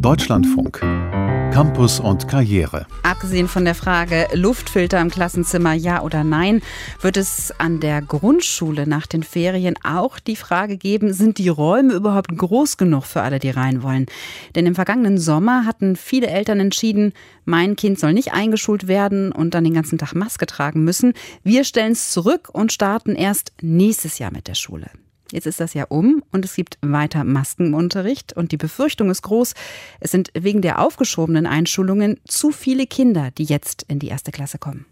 Deutschlandfunk. Campus und Karriere. Abgesehen von der Frage Luftfilter im Klassenzimmer ja oder nein, wird es an der Grundschule nach den Ferien auch die Frage geben, sind die Räume überhaupt groß genug für alle, die rein wollen? Denn im vergangenen Sommer hatten viele Eltern entschieden, mein Kind soll nicht eingeschult werden und dann den ganzen Tag Maske tragen müssen. Wir stellen es zurück und starten erst nächstes Jahr mit der Schule. Jetzt ist das ja um und es gibt weiter Maskenunterricht und die Befürchtung ist groß, es sind wegen der aufgeschobenen Einschulungen zu viele Kinder, die jetzt in die erste Klasse kommen.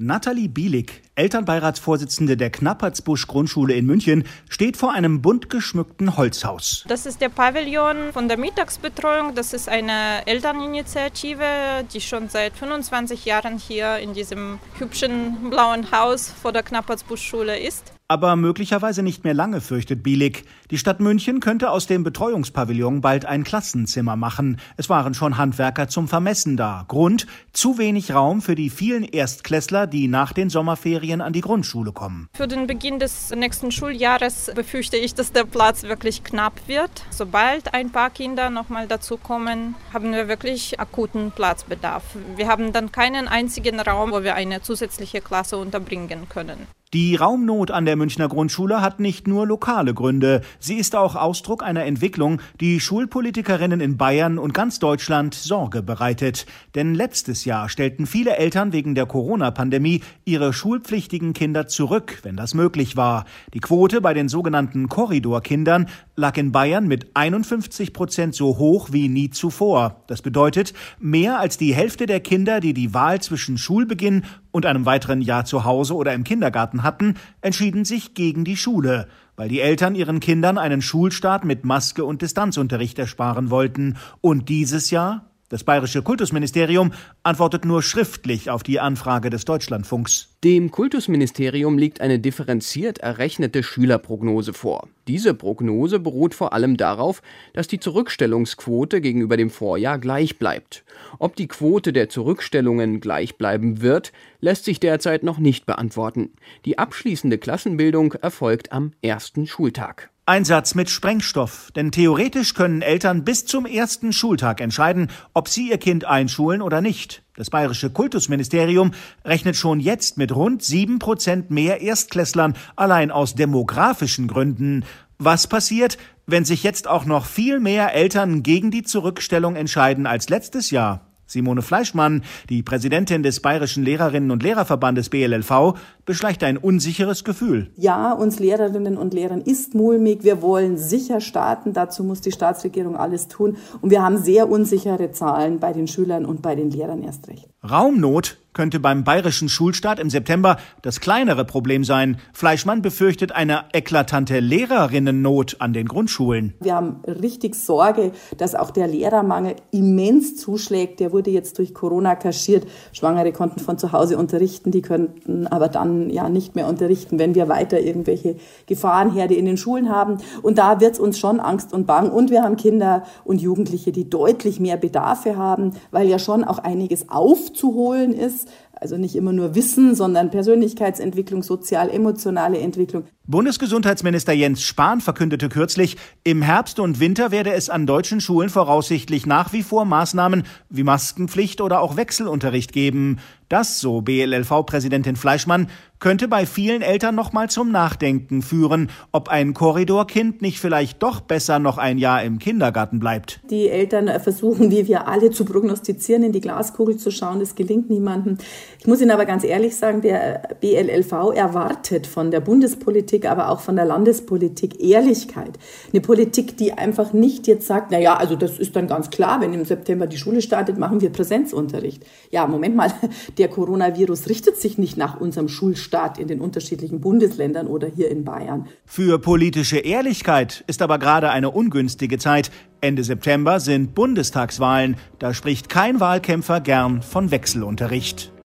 Nathalie Bielig, Elternbeiratsvorsitzende der Knappertsbusch Grundschule in München, steht vor einem bunt geschmückten Holzhaus. Das ist der Pavillon von der Mittagsbetreuung. Das ist eine Elterninitiative, die schon seit 25 Jahren hier in diesem hübschen blauen Haus vor der Knappertsbusch Schule ist. Aber möglicherweise nicht mehr lange, fürchtet Bielik. Die Stadt München könnte aus dem Betreuungspavillon bald ein Klassenzimmer machen. Es waren schon Handwerker zum Vermessen da. Grund? Zu wenig Raum für die vielen Erstklässler, die nach den Sommerferien an die Grundschule kommen. Für den Beginn des nächsten Schuljahres befürchte ich, dass der Platz wirklich knapp wird. Sobald ein paar Kinder nochmal dazukommen, haben wir wirklich akuten Platzbedarf. Wir haben dann keinen einzigen Raum, wo wir eine zusätzliche Klasse unterbringen können. Die Raumnot an der Münchner Grundschule hat nicht nur lokale Gründe, sie ist auch Ausdruck einer Entwicklung, die Schulpolitikerinnen in Bayern und ganz Deutschland Sorge bereitet. Denn letztes Jahr stellten viele Eltern wegen der Corona-Pandemie ihre schulpflichtigen Kinder zurück, wenn das möglich war. Die Quote bei den sogenannten Korridorkindern lag in Bayern mit 51 Prozent so hoch wie nie zuvor. Das bedeutet, mehr als die Hälfte der Kinder, die die Wahl zwischen Schulbeginn und einem weiteren Jahr zu Hause oder im Kindergarten hatten, entschieden sich gegen die Schule, weil die Eltern ihren Kindern einen Schulstart mit Maske und Distanzunterricht ersparen wollten. Und dieses Jahr das bayerische Kultusministerium antwortet nur schriftlich auf die Anfrage des Deutschlandfunks. Dem Kultusministerium liegt eine differenziert errechnete Schülerprognose vor. Diese Prognose beruht vor allem darauf, dass die Zurückstellungsquote gegenüber dem Vorjahr gleich bleibt. Ob die Quote der Zurückstellungen gleich bleiben wird, lässt sich derzeit noch nicht beantworten. Die abschließende Klassenbildung erfolgt am ersten Schultag. Einsatz mit Sprengstoff, denn theoretisch können Eltern bis zum ersten Schultag entscheiden, ob sie ihr Kind einschulen oder nicht. Das bayerische Kultusministerium rechnet schon jetzt mit rund sieben Prozent mehr Erstklässlern allein aus demografischen Gründen. Was passiert, wenn sich jetzt auch noch viel mehr Eltern gegen die Zurückstellung entscheiden als letztes Jahr? Simone Fleischmann, die Präsidentin des Bayerischen Lehrerinnen und Lehrerverbandes BLLV, beschleicht ein unsicheres Gefühl. Ja, uns Lehrerinnen und Lehrern ist mulmig. Wir wollen sicher starten. Dazu muss die Staatsregierung alles tun. Und wir haben sehr unsichere Zahlen bei den Schülern und bei den Lehrern erst recht. Raumnot könnte beim bayerischen Schulstart im September das kleinere Problem sein. Fleischmann befürchtet eine eklatante Lehrerinnennot an den Grundschulen. Wir haben richtig Sorge, dass auch der Lehrermangel immens zuschlägt. Der wurde jetzt durch Corona kaschiert. Schwangere konnten von zu Hause unterrichten, die könnten aber dann ja nicht mehr unterrichten, wenn wir weiter irgendwelche Gefahrenherde in den Schulen haben. Und da wird es uns schon Angst und Bang. Und wir haben Kinder und Jugendliche, die deutlich mehr Bedarfe haben, weil ja schon auch einiges aufzuholen ist. Also nicht immer nur Wissen, sondern Persönlichkeitsentwicklung, sozial-emotionale Entwicklung. Bundesgesundheitsminister Jens Spahn verkündete kürzlich, im Herbst und Winter werde es an deutschen Schulen voraussichtlich nach wie vor Maßnahmen wie Maskenpflicht oder auch Wechselunterricht geben. Das, so BLLV-Präsidentin Fleischmann, könnte bei vielen Eltern nochmal zum Nachdenken führen, ob ein Korridorkind nicht vielleicht doch besser noch ein Jahr im Kindergarten bleibt. Die Eltern versuchen, wie wir alle, zu prognostizieren, in die Glaskugel zu schauen. Das gelingt niemandem. Ich muss Ihnen aber ganz ehrlich sagen, der BLLV erwartet von der Bundespolitik, aber auch von der Landespolitik Ehrlichkeit. Eine Politik, die einfach nicht jetzt sagt, na ja, also das ist dann ganz klar, wenn im September die Schule startet, machen wir Präsenzunterricht. Ja, Moment mal, der Coronavirus richtet sich nicht nach unserem Schulstart in den unterschiedlichen Bundesländern oder hier in Bayern. Für politische Ehrlichkeit ist aber gerade eine ungünstige Zeit. Ende September sind Bundestagswahlen. Da spricht kein Wahlkämpfer gern von Wechselunterricht.